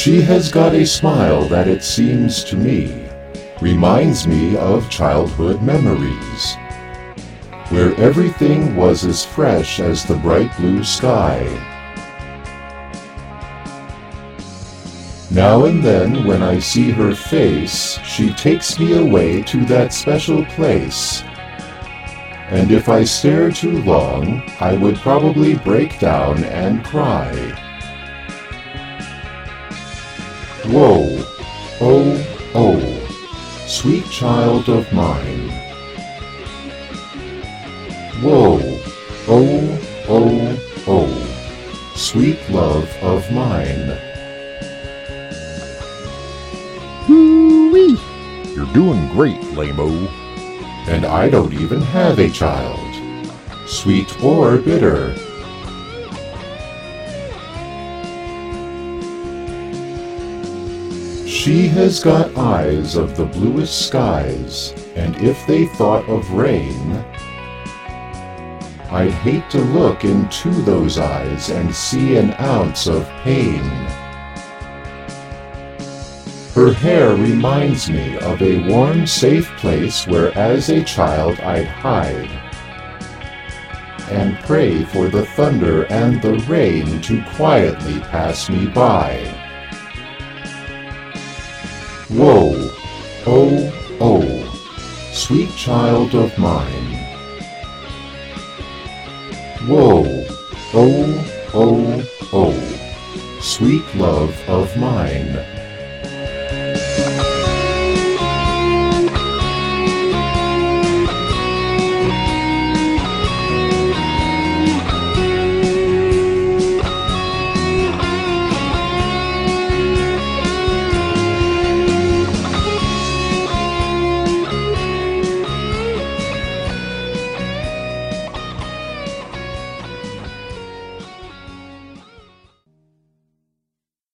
She has got a smile that it seems to me reminds me of childhood memories, where everything was as fresh as the bright blue sky. Now and then, when I see her face, she takes me away to that special place. And if I stare too long, I would probably break down and cry. Whoa, oh, oh, sweet child of mine. Whoa, oh, oh, oh, sweet love of mine. Hoo-wee! You're doing great, Lamo. And I don't even have a child, sweet or bitter. She has got eyes of the bluest skies, and if they thought of rain, I'd hate to look into those eyes and see an ounce of pain. Her hair reminds me of a warm, safe place where as a child I'd hide and pray for the thunder and the rain to quietly pass me by. Whoa, oh, oh, sweet child of mine. Whoa, oh, oh, oh, sweet love of mine.